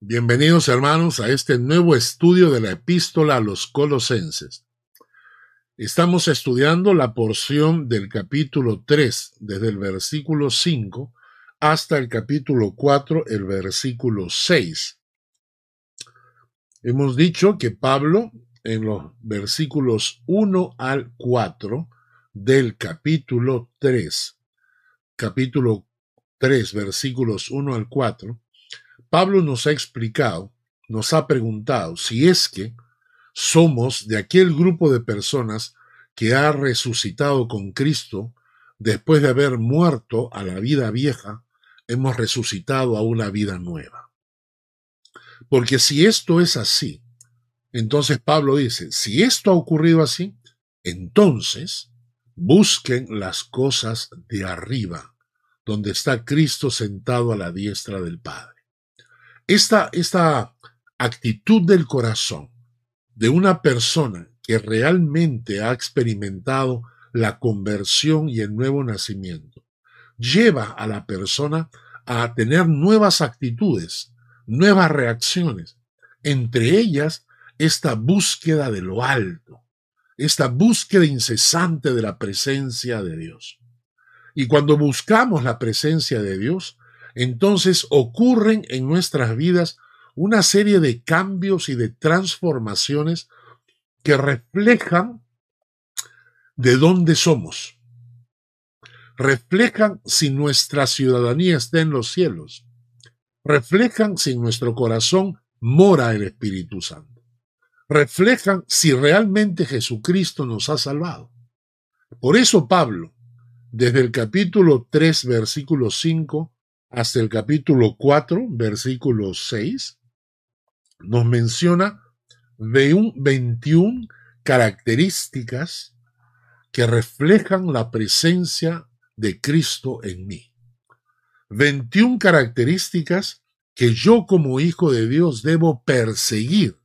Bienvenidos hermanos a este nuevo estudio de la epístola a los colosenses. Estamos estudiando la porción del capítulo 3, desde el versículo 5 hasta el capítulo 4, el versículo 6. Hemos dicho que Pablo, en los versículos 1 al 4 del capítulo 3, capítulo 3, versículos 1 al 4, Pablo nos ha explicado, nos ha preguntado si es que somos de aquel grupo de personas que ha resucitado con Cristo después de haber muerto a la vida vieja, hemos resucitado a una vida nueva. Porque si esto es así, entonces Pablo dice, si esto ha ocurrido así, entonces busquen las cosas de arriba, donde está Cristo sentado a la diestra del Padre. Esta, esta actitud del corazón de una persona que realmente ha experimentado la conversión y el nuevo nacimiento lleva a la persona a tener nuevas actitudes, nuevas reacciones, entre ellas esta búsqueda de lo alto, esta búsqueda incesante de la presencia de Dios. Y cuando buscamos la presencia de Dios, entonces ocurren en nuestras vidas una serie de cambios y de transformaciones que reflejan de dónde somos. Reflejan si nuestra ciudadanía está en los cielos. Reflejan si nuestro corazón mora el Espíritu Santo. Reflejan si realmente Jesucristo nos ha salvado. Por eso Pablo, desde el capítulo 3, versículo 5, hasta el capítulo 4, versículo 6, nos menciona 21 características que reflejan la presencia de Cristo en mí. 21 características que yo como hijo de Dios debo perseguir.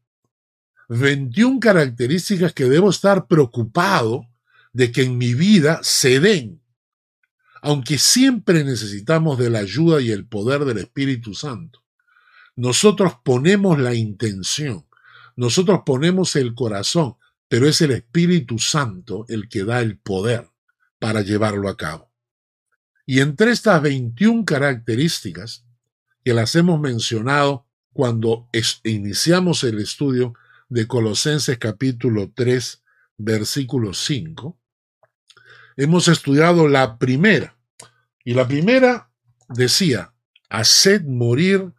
21 características que debo estar preocupado de que en mi vida se den aunque siempre necesitamos de la ayuda y el poder del Espíritu Santo, nosotros ponemos la intención, nosotros ponemos el corazón, pero es el Espíritu Santo el que da el poder para llevarlo a cabo. Y entre estas 21 características, que las hemos mencionado cuando iniciamos el estudio de Colosenses capítulo 3, versículo 5, hemos estudiado la primera. Y la primera decía, haced morir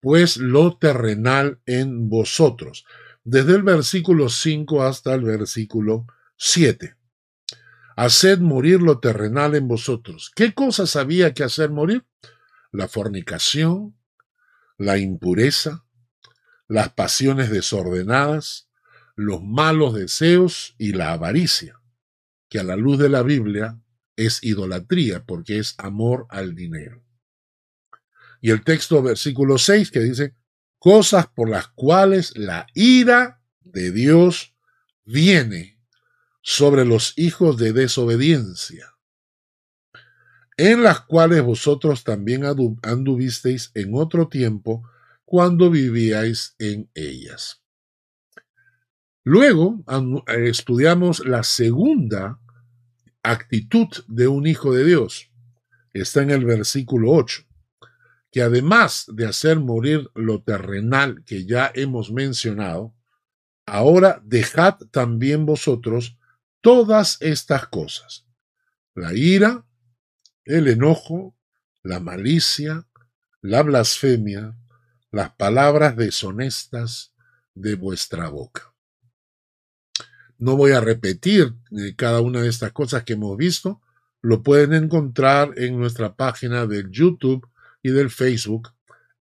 pues lo terrenal en vosotros, desde el versículo 5 hasta el versículo 7. Haced morir lo terrenal en vosotros. ¿Qué cosas había que hacer morir? La fornicación, la impureza, las pasiones desordenadas, los malos deseos y la avaricia que a la luz de la Biblia es idolatría, porque es amor al dinero. Y el texto versículo 6 que dice, cosas por las cuales la ira de Dios viene sobre los hijos de desobediencia, en las cuales vosotros también anduvisteis en otro tiempo cuando vivíais en ellas. Luego estudiamos la segunda actitud de un hijo de Dios. Está en el versículo 8, que además de hacer morir lo terrenal que ya hemos mencionado, ahora dejad también vosotros todas estas cosas, la ira, el enojo, la malicia, la blasfemia, las palabras deshonestas de vuestra boca. No voy a repetir eh, cada una de estas cosas que hemos visto. Lo pueden encontrar en nuestra página del YouTube y del Facebook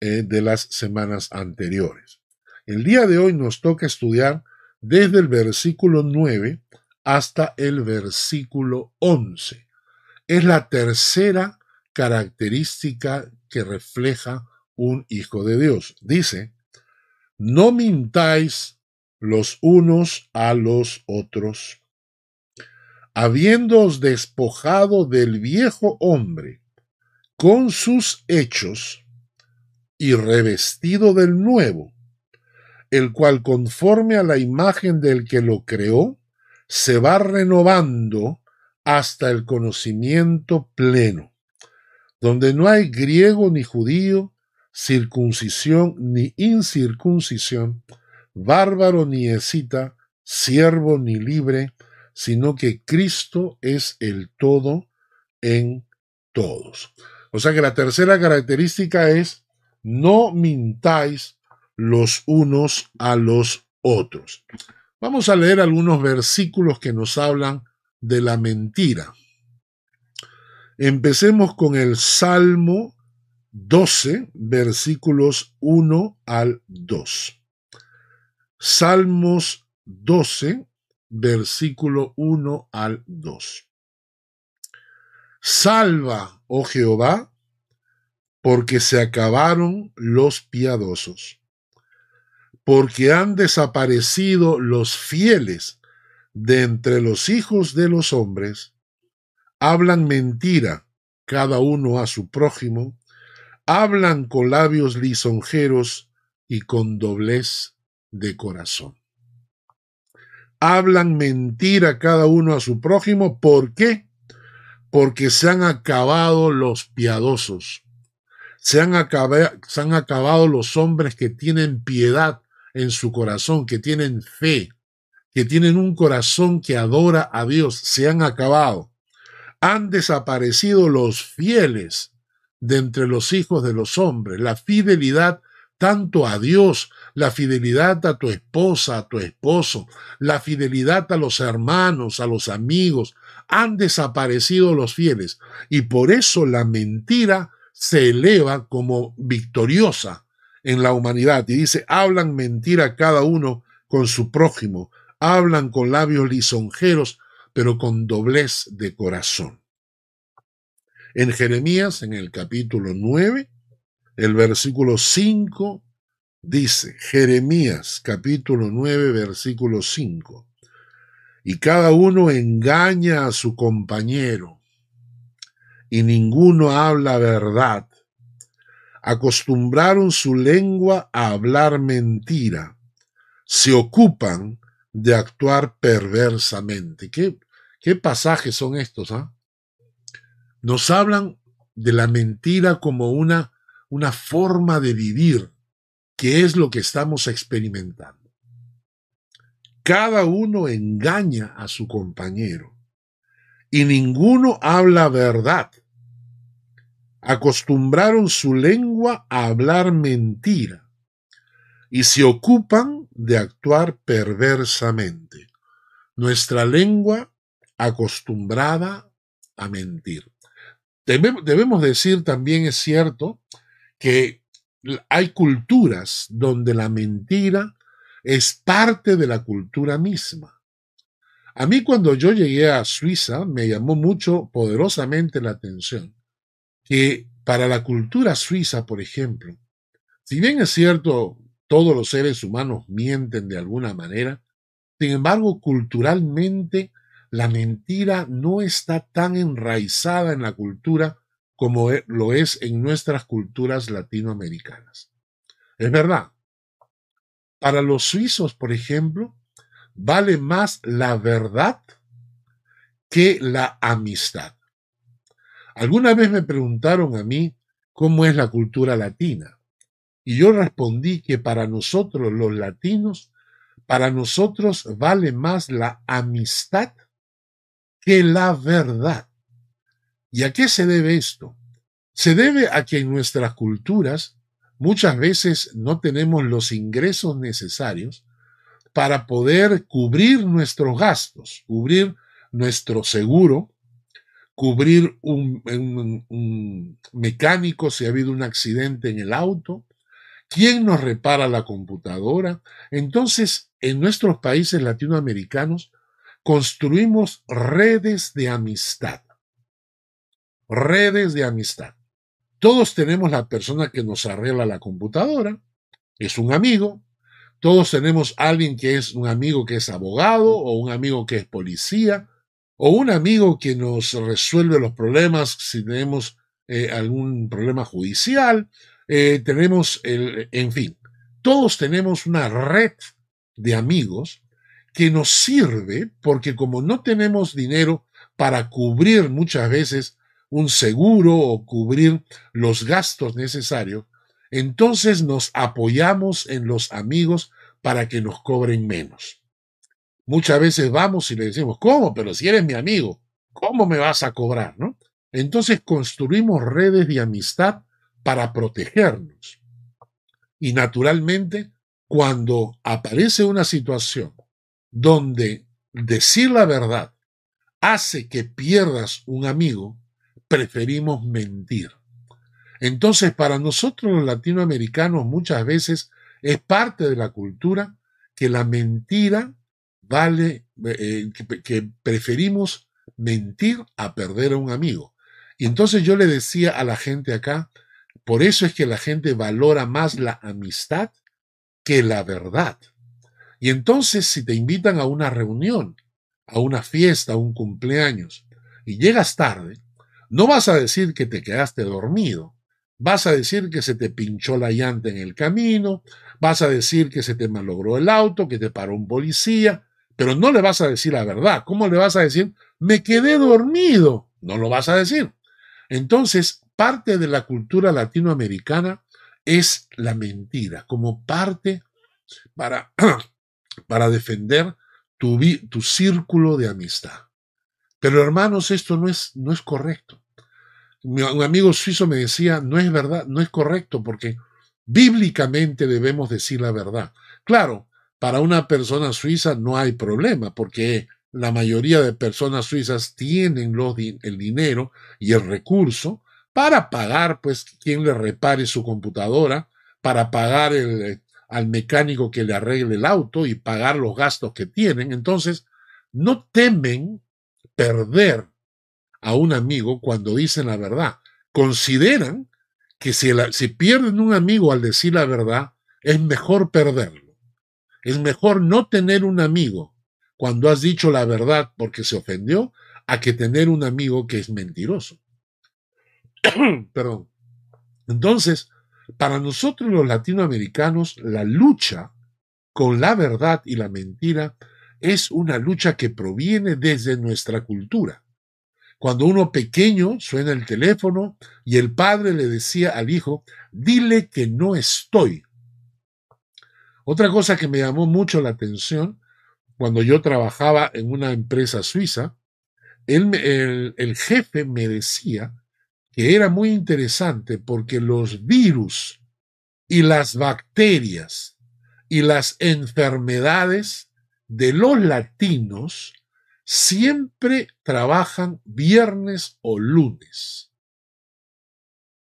eh, de las semanas anteriores. El día de hoy nos toca estudiar desde el versículo 9 hasta el versículo 11. Es la tercera característica que refleja un hijo de Dios. Dice, no mintáis los unos a los otros, habiéndoos despojado del viejo hombre con sus hechos y revestido del nuevo, el cual conforme a la imagen del que lo creó, se va renovando hasta el conocimiento pleno, donde no hay griego ni judío, circuncisión ni incircuncisión, bárbaro ni escita, siervo ni libre, sino que Cristo es el todo en todos. O sea que la tercera característica es no mintáis los unos a los otros. Vamos a leer algunos versículos que nos hablan de la mentira. Empecemos con el Salmo 12, versículos 1 al 2. Salmos 12, versículo 1 al 2. Salva, oh Jehová, porque se acabaron los piadosos, porque han desaparecido los fieles de entre los hijos de los hombres, hablan mentira cada uno a su prójimo, hablan con labios lisonjeros y con doblez de corazón. Hablan mentira cada uno a su prójimo, ¿por qué? Porque se han acabado los piadosos se han, acabado, se han acabado los hombres que tienen piedad en su corazón, que tienen fe, que tienen un corazón que adora a Dios, se han acabado. Han desaparecido los fieles de entre los hijos de los hombres, la fidelidad tanto a Dios, la fidelidad a tu esposa, a tu esposo, la fidelidad a los hermanos, a los amigos, han desaparecido los fieles. Y por eso la mentira se eleva como victoriosa en la humanidad y dice, hablan mentira cada uno con su prójimo, hablan con labios lisonjeros, pero con doblez de corazón. En Jeremías, en el capítulo 9, el versículo 5 dice, Jeremías capítulo 9, versículo 5, y cada uno engaña a su compañero y ninguno habla verdad. Acostumbraron su lengua a hablar mentira. Se ocupan de actuar perversamente. ¿Qué, qué pasajes son estos? Ah? Nos hablan de la mentira como una, una forma de vivir, que es lo que estamos experimentando. Cada uno engaña a su compañero y ninguno habla verdad acostumbraron su lengua a hablar mentira y se ocupan de actuar perversamente. Nuestra lengua acostumbrada a mentir. Debemos decir también, es cierto, que hay culturas donde la mentira es parte de la cultura misma. A mí cuando yo llegué a Suiza me llamó mucho poderosamente la atención que para la cultura suiza, por ejemplo, si bien es cierto, todos los seres humanos mienten de alguna manera, sin embargo, culturalmente, la mentira no está tan enraizada en la cultura como e, lo es en nuestras culturas latinoamericanas. Es verdad. Para los suizos, por ejemplo, vale más la verdad que la amistad. Alguna vez me preguntaron a mí cómo es la cultura latina. Y yo respondí que para nosotros los latinos, para nosotros vale más la amistad que la verdad. ¿Y a qué se debe esto? Se debe a que en nuestras culturas muchas veces no tenemos los ingresos necesarios para poder cubrir nuestros gastos, cubrir nuestro seguro, cubrir un, mecánico si ha habido un accidente en el auto, quién nos repara la computadora. Entonces, en nuestros países latinoamericanos, construimos redes de amistad. Redes de amistad. Todos tenemos la persona que nos arregla la computadora, es un amigo. Todos tenemos alguien que es un amigo que es abogado o un amigo que es policía o un amigo que nos resuelve los problemas si tenemos eh, algún problema judicial. eh, tenemos, el, en fin, todos tenemos una red de amigos que nos sirve porque como no tenemos dinero para cubrir muchas veces un seguro o cubrir los gastos necesarios, entonces nos apoyamos en los amigos para que nos cobren menos. Muchas veces vamos y le decimos, ¿cómo? Pero si eres mi amigo, ¿cómo me vas a cobrar? ¿no? Entonces construimos redes de amistad para protegernos. Y naturalmente, cuando aparece una situación donde decir la verdad hace que pierdas un amigo, preferimos mentir. Entonces, para nosotros los latinoamericanos muchas veces es parte de la cultura que la mentira vale, eh, que, preferimos mentir a perder a un amigo. Y entonces yo le decía a la gente acá, por eso es que la gente valora más la amistad que la verdad. Y entonces si te invitan a una reunión, a una fiesta, a un cumpleaños, y llegas tarde, no vas a decir que te quedaste dormido, vas a decir que se te pinchó la llanta en el camino, vas a decir que se te malogró el auto, que te paró un policía, pero no le vas a decir la verdad. ¿Cómo le vas a decir? Me quedé dormido. No lo vas a decir. Entonces, parte de la cultura latinoamericana es la mentira, como parte para para defender tu, tu círculo de amistad. Pero hermanos, esto no es, no es correcto. Un amigo suizo me decía, no es verdad, no es correcto porque bíblicamente debemos decir la verdad. Claro, para una persona suiza no hay problema porque la mayoría de personas suizas tienen los, el dinero y el recurso para pagar, pues, quien le repare su computadora, para pagar el, al mecánico que le arregle el auto y pagar los gastos que tienen. Entonces, no temen perder a un amigo cuando dicen la verdad. Consideran que si, si pierden un amigo al decir la verdad, es mejor perderlo. Es mejor no tener un amigo cuando has dicho la verdad porque se ofendió, a que tener un amigo que es mentiroso. Perdón. Entonces, para nosotros los latinoamericanos, la lucha con la verdad y la mentira es una lucha que proviene desde nuestra cultura. Cuando uno pequeño suena el teléfono y el padre le decía al hijo, dile que no estoy. Otra cosa que me llamó mucho la atención, cuando yo trabajaba en una empresa suiza, el, jefe me decía que era muy interesante porque los virus y las bacterias y las enfermedades de los latinos siempre trabajan viernes o lunes.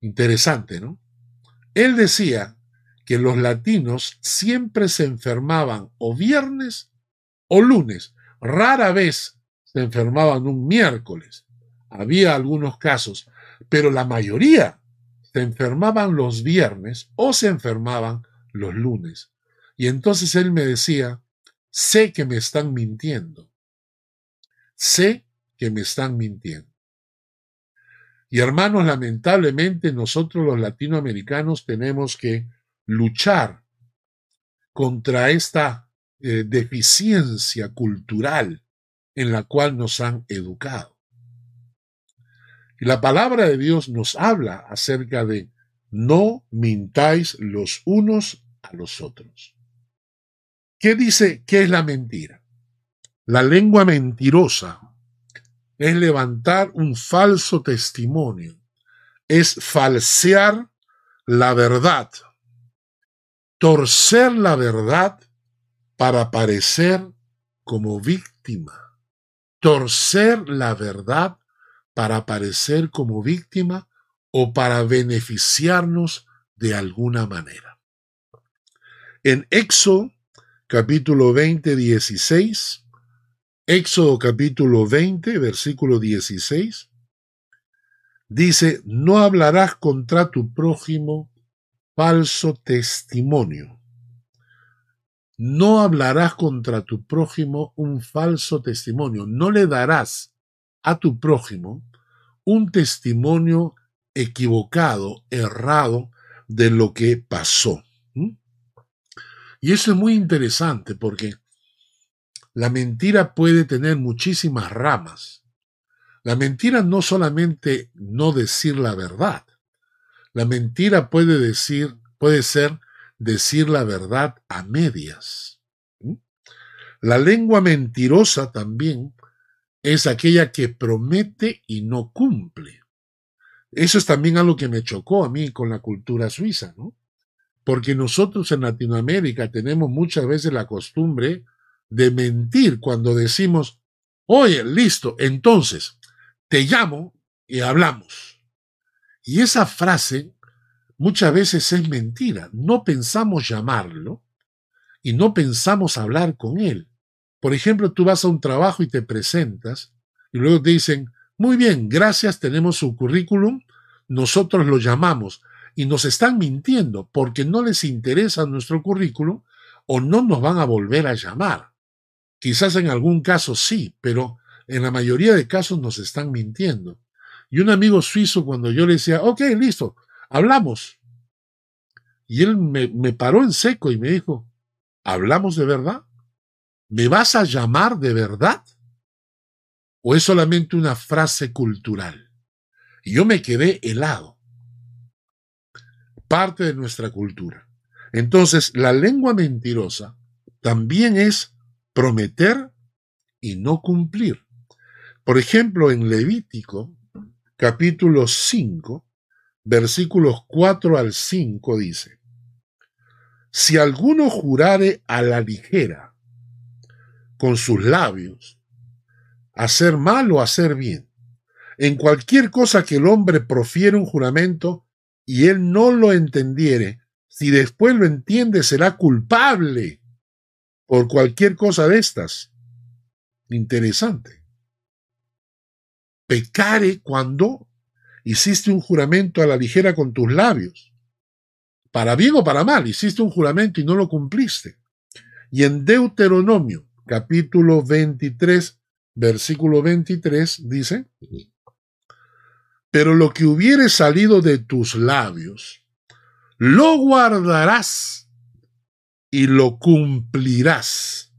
Interesante, ¿no? Él decía que los latinos siempre se enfermaban o viernes o lunes. Rara vez se enfermaban un miércoles. Había algunos casos, pero la mayoría se enfermaban los viernes o se enfermaban los lunes. Y entonces él me decía, sé que me están mintiendo. Sé que me están mintiendo. Y hermanos, lamentablemente nosotros los latinoamericanos tenemos que luchar contra esta eh, deficiencia cultural en la cual nos han educado. Y la palabra de Dios nos habla acerca de no mintáis los unos a los otros. ¿Qué dice? ¿Qué es la mentira? La lengua mentirosa es levantar un falso testimonio, es falsear la verdad, torcer la verdad para parecer como víctima, torcer la verdad para aparecer como víctima o para beneficiarnos de alguna manera. En Éxodo capítulo 20, 16, Éxodo capítulo 20, versículo 16, dice, no hablarás contra tu prójimo falso testimonio. No hablarás contra tu prójimo un falso testimonio. No le darás a tu prójimo un testimonio equivocado, errado, de lo que pasó. Y eso es muy interesante porque la mentira puede tener muchísimas ramas. La mentira no solamente no decir la verdad. La mentira puede decir, puede ser decir la verdad a medias. La lengua mentirosa también es aquella que promete y no cumple. Eso es también algo que me chocó a mí con la cultura suiza, ¿no? Porque nosotros en Latinoamérica tenemos muchas veces la costumbre de mentir cuando decimos, oye, listo, entonces, te llamo y hablamos. Y esa frase muchas veces es mentira. No pensamos llamarlo y no pensamos hablar con él. Por ejemplo, tú vas a un trabajo y te presentas y luego te dicen, muy bien, gracias, tenemos su currículum, nosotros lo llamamos y nos están mintiendo porque no les interesa nuestro currículum o no nos van a volver a llamar. Quizás en algún caso sí, pero en la mayoría de casos nos están mintiendo. Y un amigo suizo cuando yo le decía, ok, listo, hablamos. Y él me, me paró en seco y me dijo, ¿hablamos de verdad? ¿Me vas a llamar de verdad? ¿O es solamente una frase cultural? Y yo me quedé helado. Parte de nuestra cultura. Entonces, la lengua mentirosa también es prometer y no cumplir. Por ejemplo, en Levítico, capítulo 5, versículos 4 al 5 dice, Si alguno jurare a la ligera con sus labios, hacer mal o hacer bien, en cualquier cosa que el hombre profiere un juramento y él no lo entendiere, si después lo entiende será culpable por cualquier cosa de estas. Interesante. Pecare cuando hiciste un juramento a la ligera con tus labios. Para bien o para mal, hiciste un juramento y no lo cumpliste. Y en Deuteronomio, capítulo 23, versículo 23, dice, pero lo que hubiere salido de tus labios, lo guardarás y lo cumplirás,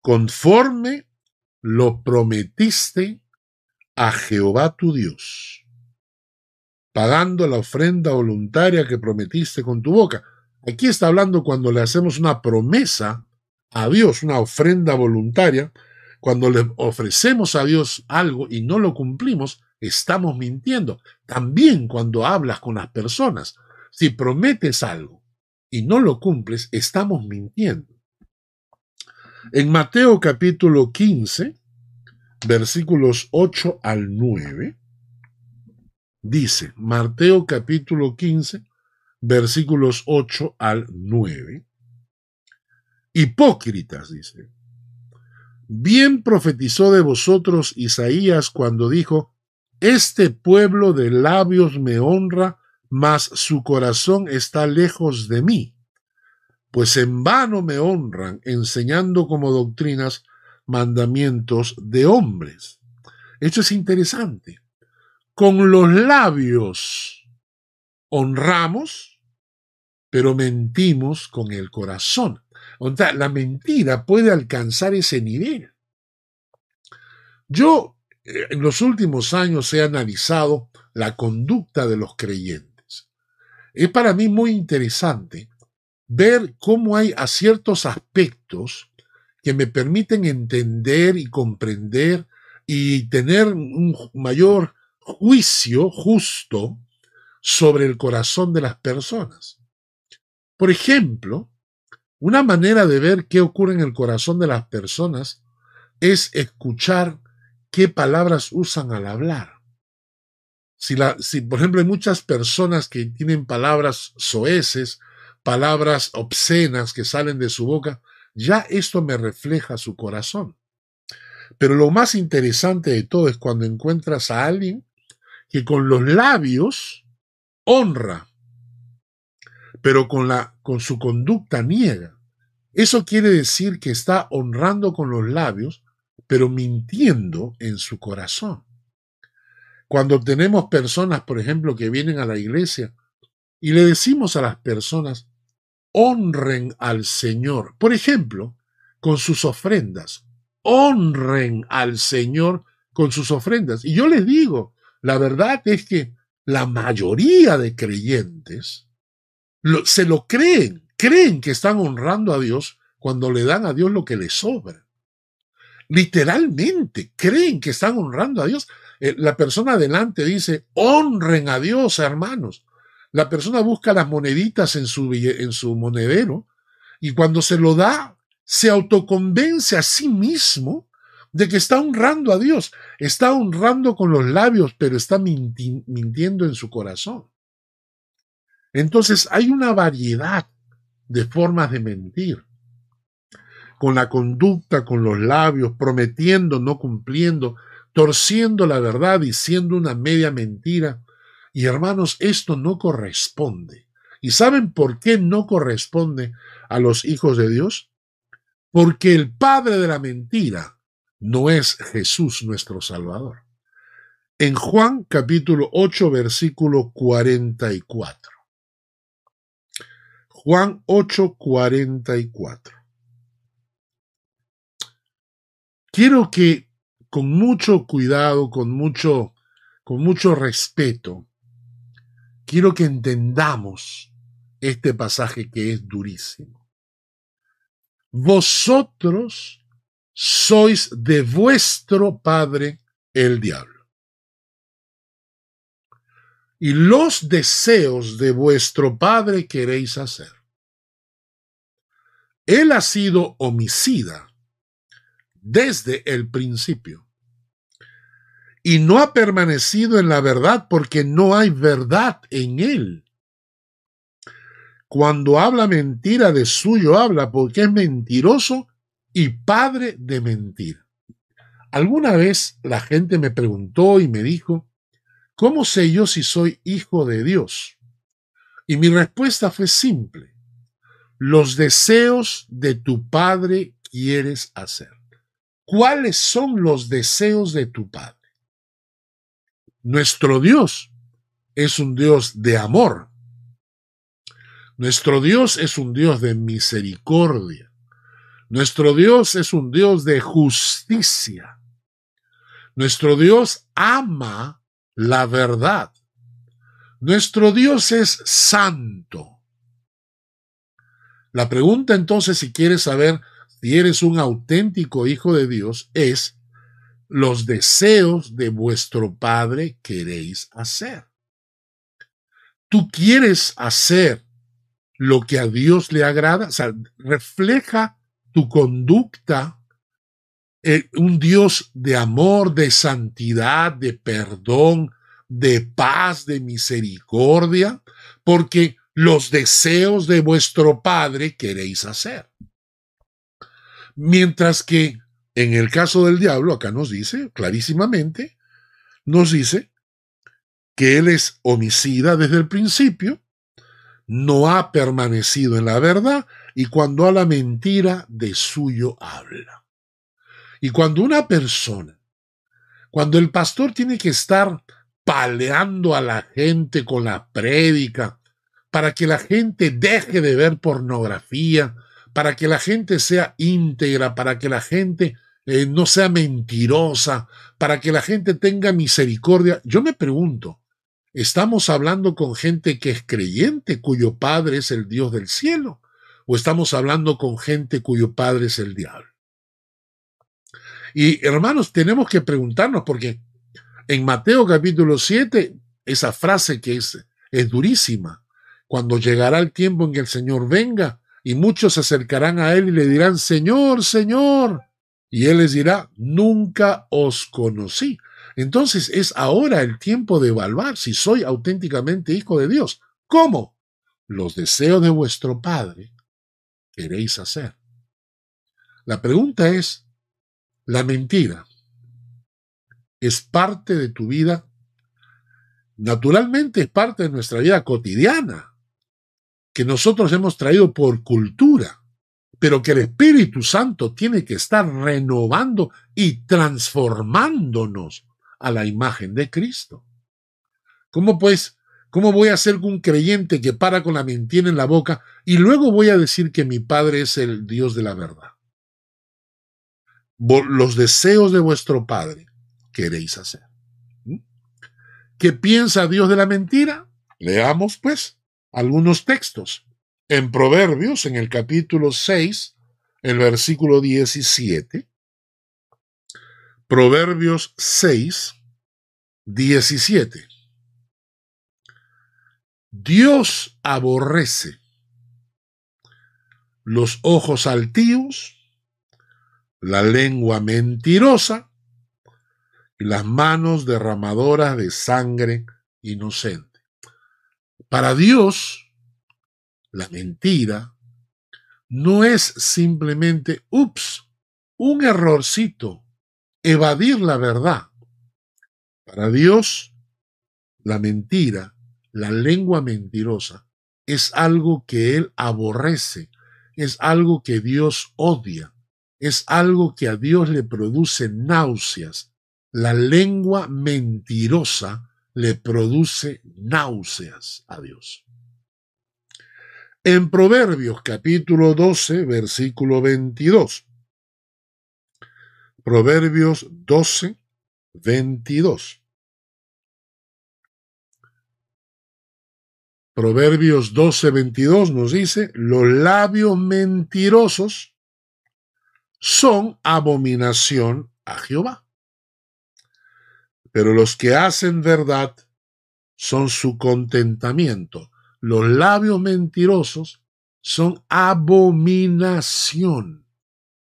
conforme lo prometiste a Jehová tu Dios, pagando la ofrenda voluntaria que prometiste con tu boca. Aquí está hablando cuando le hacemos una promesa a Dios, una ofrenda voluntaria, cuando le ofrecemos a Dios algo y no lo cumplimos, estamos mintiendo. También cuando hablas con las personas, si prometes algo y no lo cumples, estamos mintiendo. En Mateo capítulo 15, versículos 8 al 9, dice, Mateo capítulo 15, versículos 8 al 9, hipócritas, dice, bien profetizó de vosotros Isaías cuando dijo, este pueblo de labios me honra, mas su corazón está lejos de mí, pues en vano me honran, enseñando como doctrinas mandamientos de hombres. Esto es interesante. Con los labios honramos, pero mentimos con el corazón. O sea, la mentira puede alcanzar ese nivel. Yo eh, en los últimos años he analizado la conducta de los creyentes. Es para mí muy interesante ver cómo hay a ciertos aspectos que me permiten entender y comprender y tener un mayor juicio justo sobre el corazón de las personas. Por ejemplo, una manera de ver qué ocurre en el corazón de las personas es escuchar qué palabras usan al hablar. Si, la, si, por ejemplo, hay muchas personas que tienen palabras soeces, palabras obscenas que salen de su boca, ya esto me refleja su corazón. Pero lo más interesante de todo es cuando encuentras a alguien que con los labios honra, pero con, la, con su conducta niega. Eso quiere decir que está honrando con los labios, pero mintiendo en su corazón. Cuando tenemos personas, por ejemplo, que vienen a la iglesia y le decimos a las personas, honren al Señor. Por ejemplo, con sus ofrendas. Honren al Señor con sus ofrendas. Y yo les digo, la verdad es que la mayoría de creyentes se lo creen, creen que están honrando a Dios cuando le dan a Dios lo que les sobra. Literalmente, creen que están honrando a Dios. Eh, la persona adelante dice, honren a Dios, hermanos. La persona busca las moneditas en su, en su monedero y cuando se lo da, se autoconvence a sí mismo de que está honrando a Dios. Está honrando con los labios, pero está mintiendo en su corazón. Entonces hay una variedad de formas de mentir. Con la conducta, con los labios, prometiendo, no cumpliendo, torciendo la verdad, diciendo una media mentira. Y hermanos, esto no corresponde. ¿Y saben por qué no corresponde a los hijos de Dios? Porque el padre de la mentira no es Jesús nuestro Salvador. En Juan capítulo 8 versículo 44. Juan 8 44. Quiero que con mucho cuidado, con mucho, con mucho respeto, quiero que entendamos este pasaje que es durísimo. Vosotros sois de vuestro padre el diablo. Y los deseos de vuestro padre queréis hacer. Él ha sido homicida desde el principio y no ha permanecido en la verdad porque no hay verdad en él. Cuando habla mentira de suyo habla porque es mentiroso y padre de mentir. Alguna vez la gente me preguntó y me dijo, ¿cómo sé yo si soy hijo de Dios? Y mi respuesta fue simple, los deseos de tu padre quieres hacer. ¿Cuáles son los deseos de tu padre? Nuestro Dios es un Dios de amor. Nuestro Dios es un Dios de misericordia. Nuestro Dios es un Dios de justicia. Nuestro Dios ama la verdad. Nuestro Dios es santo. La pregunta entonces, si quieres saber si eres un auténtico hijo de Dios, es, los deseos de vuestro Padre queréis hacer. Tú quieres hacer lo que a Dios le agrada, o sea, refleja tu conducta eh, un Dios de amor, de santidad, de perdón, de paz, de misericordia, porque los deseos de vuestro Padre queréis hacer. Mientras que en el caso del diablo, acá nos dice clarísimamente, nos dice que él es homicida desde el principio, no ha permanecido en la verdad y cuando a la mentira de suyo habla. Y cuando una persona, cuando el pastor tiene que estar paleando a la gente con la prédica, para que la gente deje de ver pornografía, para que la gente sea íntegra, para que la gente eh, no sea mentirosa, para que la gente tenga misericordia. Yo me pregunto, ¿estamos hablando con gente que es creyente, cuyo Padre es el Dios del cielo? o estamos hablando con gente cuyo padre es el diablo. Y hermanos, tenemos que preguntarnos porque en Mateo capítulo 7, esa frase que es, es durísima, cuando llegará el tiempo en que el Señor venga y muchos se acercarán a Él y le dirán, Señor, Señor, y Él les dirá, nunca os conocí. Entonces es ahora el tiempo de evaluar si soy auténticamente hijo de Dios. ¿Cómo? Los deseos de vuestro Padre queréis hacer. La pregunta es, ¿la mentira es parte de tu vida? Naturalmente es parte de nuestra vida cotidiana, que nosotros hemos traído por cultura, pero que el Espíritu Santo tiene que estar renovando y transformándonos a la imagen de Cristo. ¿Cómo pues ¿Cómo voy a ser un creyente que para con la mentira en la boca y luego voy a decir que mi Padre es el Dios de la verdad? Los deseos de vuestro Padre queréis hacer. ¿Mm? ¿Qué piensa Dios de la mentira? Leamos pues algunos textos. En Proverbios, en el capítulo 6, el versículo 17. Proverbios 6, 17. Dios aborrece los ojos altivos, la lengua mentirosa y las manos derramadoras de sangre inocente. Para Dios, la mentira no es simplemente, ups, un errorcito, evadir la verdad. Para Dios, la mentira la lengua mentirosa es algo que Él aborrece, es algo que Dios odia, es algo que a Dios le produce náuseas. La lengua mentirosa le produce náuseas a Dios. En Proverbios capítulo 12, versículo 22. Proverbios 12, 22. Proverbios 12:22 nos dice, los labios mentirosos son abominación a Jehová. Pero los que hacen verdad son su contentamiento. Los labios mentirosos son abominación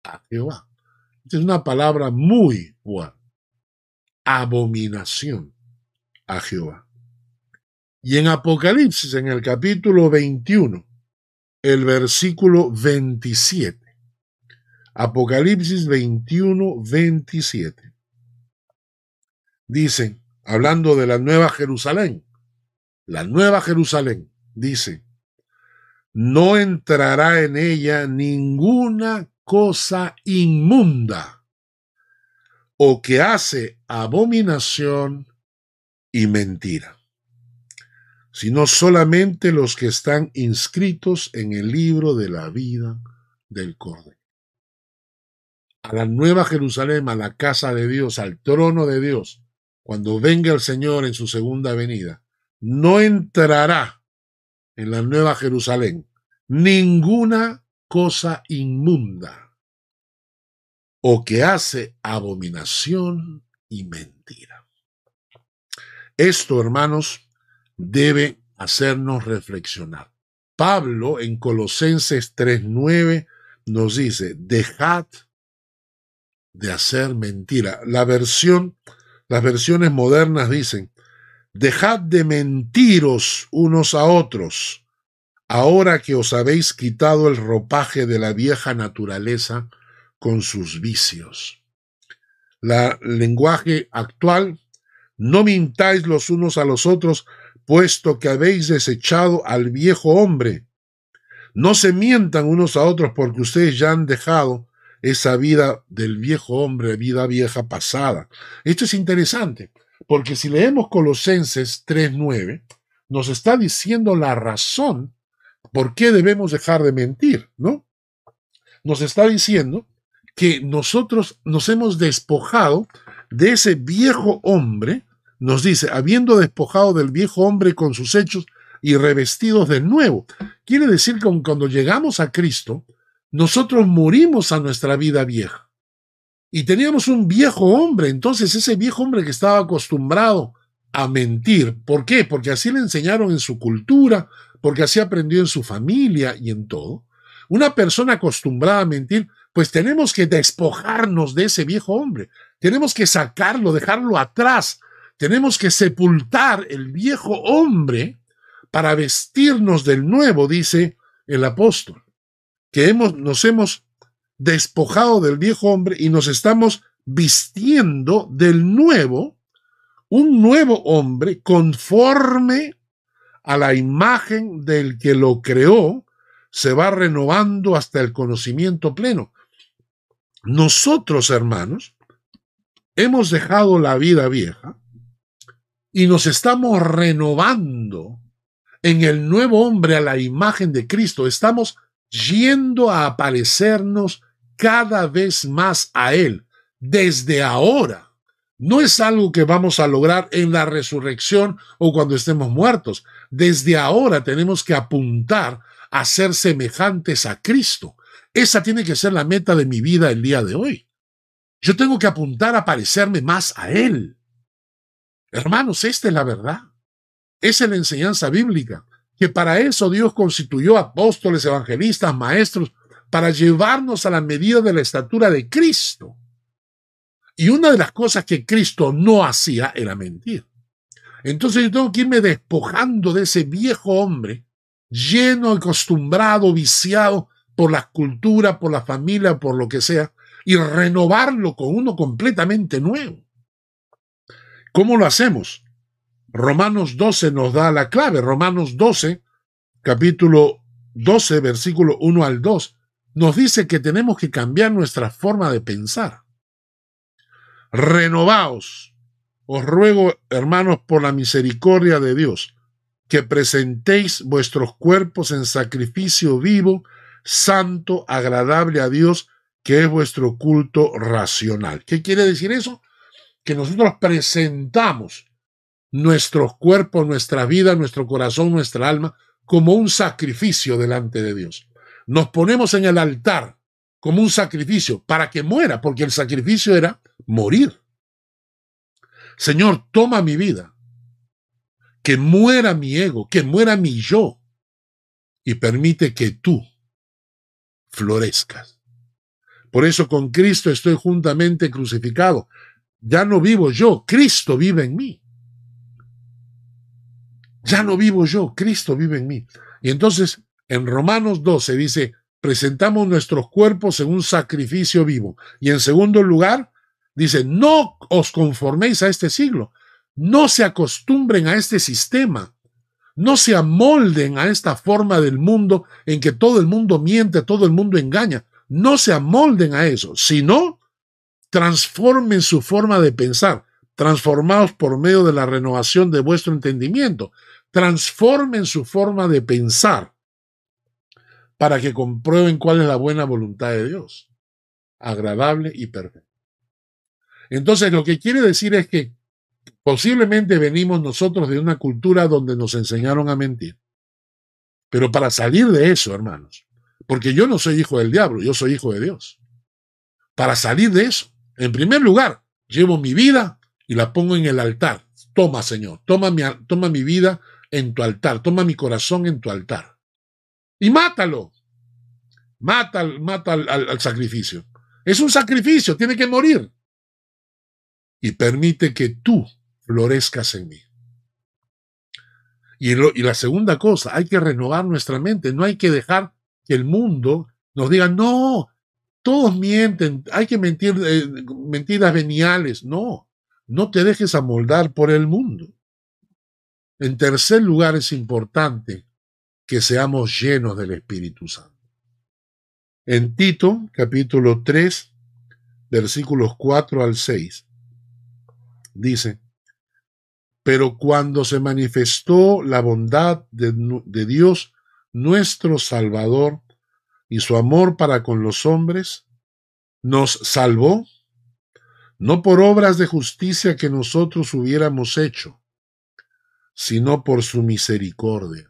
a Jehová. Es una palabra muy buena. Abominación a Jehová. Y en Apocalipsis, en el capítulo 21, el versículo 27. Apocalipsis 21, 27. Dice, hablando de la nueva Jerusalén, la nueva Jerusalén, dice, no entrará en ella ninguna cosa inmunda o que hace abominación y mentira sino solamente los que están inscritos en el libro de la vida del Cordero. A la nueva Jerusalén, a la casa de Dios, al trono de Dios, cuando venga el Señor en su segunda venida, no entrará en la nueva Jerusalén ninguna cosa inmunda o que hace abominación y mentira. Esto, hermanos, debe hacernos reflexionar. Pablo en Colosenses 3:9 nos dice, dejad de hacer mentira. La versión, las versiones modernas dicen, dejad de mentiros unos a otros, ahora que os habéis quitado el ropaje de la vieja naturaleza con sus vicios. La lenguaje actual, no mintáis los unos a los otros, puesto que habéis desechado al viejo hombre. No se mientan unos a otros porque ustedes ya han dejado esa vida del viejo hombre, vida vieja pasada. Esto es interesante, porque si leemos Colosenses 3.9, nos está diciendo la razón por qué debemos dejar de mentir, ¿no? Nos está diciendo que nosotros nos hemos despojado de ese viejo hombre nos dice, habiendo despojado del viejo hombre con sus hechos y revestidos del nuevo. Quiere decir que cuando llegamos a Cristo, nosotros morimos a nuestra vida vieja. Y teníamos un viejo hombre, entonces ese viejo hombre que estaba acostumbrado a mentir. ¿Por qué? Porque así le enseñaron en su cultura, porque así aprendió en su familia y en todo. Una persona acostumbrada a mentir, pues tenemos que despojarnos de ese viejo hombre. Tenemos que sacarlo, dejarlo atrás, tenemos que sepultar el viejo hombre para vestirnos del nuevo, dice el apóstol, que hemos, nos hemos despojado del viejo hombre y nos estamos vistiendo del nuevo, un nuevo hombre conforme a la imagen del que lo creó, se va renovando hasta el conocimiento pleno. Nosotros, hermanos, hemos dejado la vida vieja y nos estamos renovando en el nuevo hombre a la imagen de Cristo. Estamos yendo a aparecernos cada vez más a Él desde ahora. No es algo que vamos a lograr en la resurrección o cuando estemos muertos. Desde ahora tenemos que apuntar a ser semejantes a Cristo. Esa tiene que ser la meta de mi vida el día de hoy. Yo tengo que apuntar a parecerme más a Él. Hermanos, esta es la verdad. Esa es la enseñanza bíblica, que para eso Dios constituyó apóstoles, evangelistas, maestros, para llevarnos a la medida de la estatura de Cristo. Y una de las cosas que Cristo no hacía era mentir. Entonces yo tengo que irme despojando de ese viejo hombre, lleno, acostumbrado, viciado por la cultura, por la familia, por lo que sea, y renovarlo con uno completamente nuevo. ¿Cómo lo hacemos? Romanos 12 nos da la clave. Romanos 12, capítulo 12, versículo 1 al 2, nos dice que tenemos que cambiar nuestra forma de pensar. Renovaos. Os ruego, hermanos, por la misericordia de Dios, que presentéis vuestros cuerpos en sacrificio vivo, santo, agradable a Dios, que es vuestro culto racional. ¿Qué quiere decir eso? Que nosotros presentamos nuestros cuerpos, nuestra vida, nuestro corazón, nuestra alma, como un sacrificio delante de Dios. Nos ponemos en el altar como un sacrificio para que muera, porque el sacrificio era morir. Señor, toma mi vida, que muera mi ego, que muera mi yo, y permite que tú florezcas. Por eso con Cristo estoy juntamente crucificado. Ya no vivo yo, Cristo vive en mí. Ya no vivo yo, Cristo vive en mí. Y entonces en Romanos 12 dice, presentamos nuestros cuerpos en un sacrificio vivo. Y en segundo lugar, dice, no os conforméis a este siglo, no se acostumbren a este sistema, no se amolden a esta forma del mundo en que todo el mundo miente, todo el mundo engaña, no se amolden a eso, sino transformen su forma de pensar, transformados por medio de la renovación de vuestro entendimiento, transformen su forma de pensar para que comprueben cuál es la buena voluntad de Dios, agradable y perfecta. Entonces, lo que quiere decir es que posiblemente venimos nosotros de una cultura donde nos enseñaron a mentir. Pero para salir de eso, hermanos, porque yo no soy hijo del diablo, yo soy hijo de Dios. Para salir de eso, en primer lugar, llevo mi vida y la pongo en el altar. Toma, Señor, toma mi, toma mi vida en tu altar, toma mi corazón en tu altar. Y mátalo. Mata, mata al, sacrificio. Es un sacrificio, tiene que morir. Y permite que tú florezcas en mí. Y, la segunda cosa, hay que renovar nuestra mente. No hay que dejar que el mundo nos diga, no, todos mienten, hay que mentir, eh, mentiras veniales. No, no te dejes amoldar por el mundo. En tercer lugar, es importante que seamos llenos del Espíritu Santo. En Tito, capítulo 3, versículos 4 al 6, dice, pero cuando se manifestó la bondad de, de Dios, nuestro Salvador, y su amor para con los hombres, nos salvó, no por obras de justicia que nosotros hubiéramos hecho, sino por su misericordia,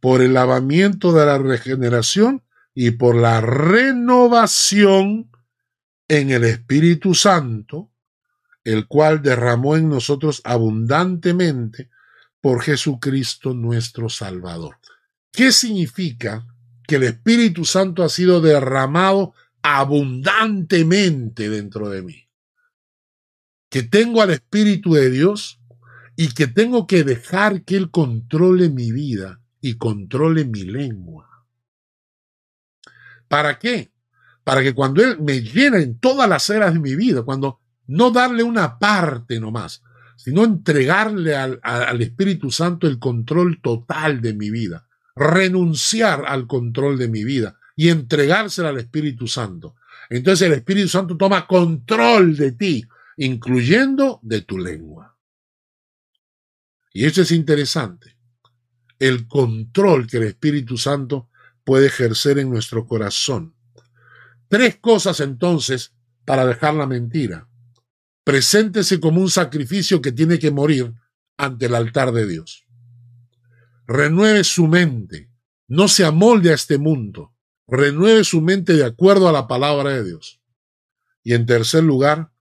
por el lavamiento de la regeneración y por la renovación en el Espíritu Santo, el cual derramó en nosotros abundantemente por Jesucristo nuestro Salvador. ¿Qué significa que el Espíritu Santo ha sido derramado abundantemente dentro de mí? Que tengo al Espíritu de Dios y que tengo que dejar que Él controle mi vida y controle mi lengua. ¿Para qué? Para que cuando Él me llene en todas las eras de mi vida, cuando no darle una parte nomás, sino entregarle al, al Espíritu Santo el control total de mi vida, renunciar al control de mi vida y entregársela al Espíritu Santo. Entonces el Espíritu Santo toma control de ti, incluyendo de tu lengua. Y eso es interesante. El control que el Espíritu Santo puede ejercer en nuestro corazón. Tres cosas entonces para dejar la mentira. Preséntese como un sacrificio que tiene que morir ante el altar de Dios. Renueve su mente, no se amolde a este mundo, renueve su mente de acuerdo a la palabra de Dios. Y en tercer lugar,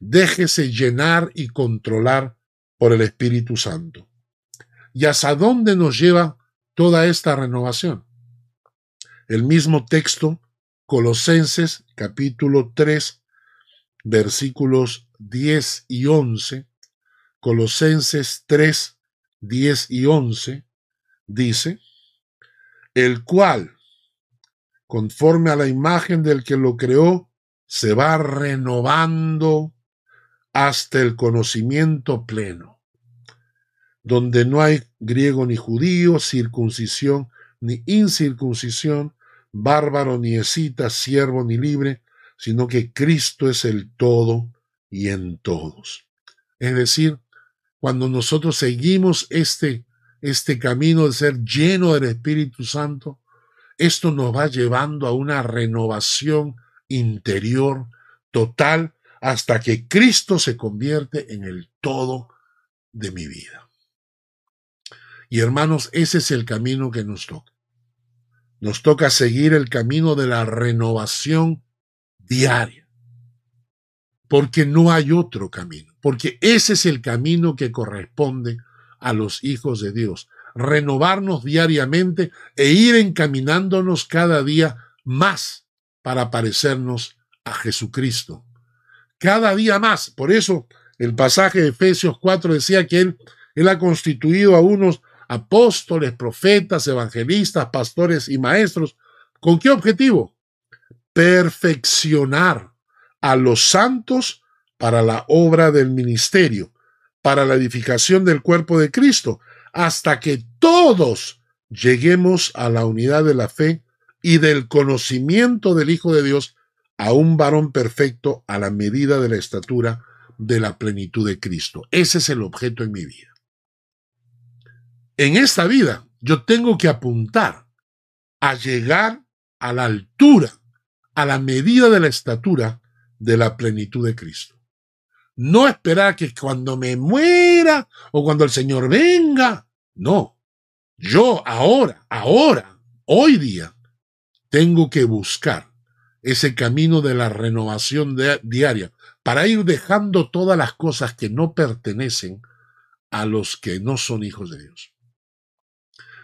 déjese llenar y controlar por el Espíritu Santo. ¿Y hasta dónde nos lleva toda esta renovación? El mismo texto, Colosenses capítulo 3, versículos 10 y 11, Colosenses 3, 10 y 11, dice, el cual, conforme a la imagen del que lo creó, se va renovando hasta el conocimiento pleno, donde no hay griego ni judío, circuncisión ni incircuncisión, bárbaro ni escita, siervo ni libre, sino que Cristo es el todo y en todos. Es decir, cuando nosotros seguimos este, este camino de ser lleno del Espíritu Santo, esto nos va llevando a una renovación interior total hasta que Cristo se convierte en el todo de mi vida. Y hermanos, ese es el camino que nos toca. Nos toca seguir el camino de la renovación diaria. Porque no hay otro camino. Porque ese es el camino que corresponde a los hijos de Dios. Renovarnos diariamente e ir encaminándonos cada día más para parecernos a Jesucristo. Cada día más. Por eso el pasaje de Efesios 4 decía que Él, él ha constituido a unos apóstoles, profetas, evangelistas, pastores y maestros. ¿Con qué objetivo? perfeccionar a los santos para la obra del ministerio, para la edificación del cuerpo de Cristo, hasta que todos lleguemos a la unidad de la fe y del conocimiento del Hijo de Dios, a un varón perfecto a la medida de la estatura de la plenitud de Cristo. Ese es el objeto en mi vida. En esta vida yo tengo que apuntar a llegar a la altura a la medida de la estatura de la plenitud de Cristo. No esperar que cuando me muera o cuando el Señor venga. No. Yo ahora, ahora, hoy día, tengo que buscar ese camino de la renovación diaria para ir dejando todas las cosas que no pertenecen a los que no son hijos de Dios.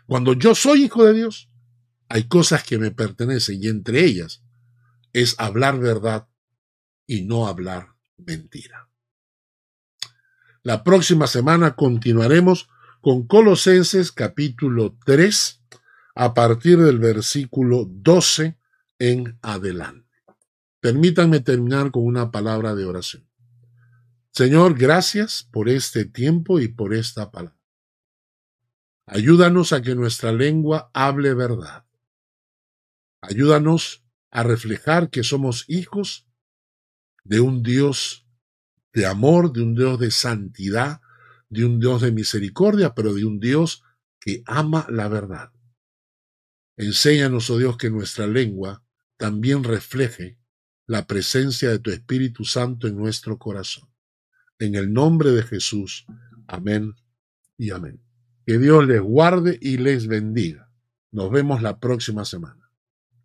Cuando yo soy hijo de Dios, hay cosas que me pertenecen y entre ellas es hablar verdad y no hablar mentira. La próxima semana continuaremos con Colosenses capítulo 3 a partir del versículo 12 en adelante. Permítanme terminar con una palabra de oración. Señor, gracias por este tiempo y por esta palabra. Ayúdanos a que nuestra lengua hable verdad. Ayúdanos a reflejar que somos hijos de un Dios de amor, de un Dios de santidad, de un Dios de misericordia, pero de un Dios que ama la verdad. Enséñanos, oh Dios, que nuestra lengua también refleje la presencia de tu Espíritu Santo en nuestro corazón. En el nombre de Jesús. Amén y amén. Que Dios les guarde y les bendiga. Nos vemos la próxima semana.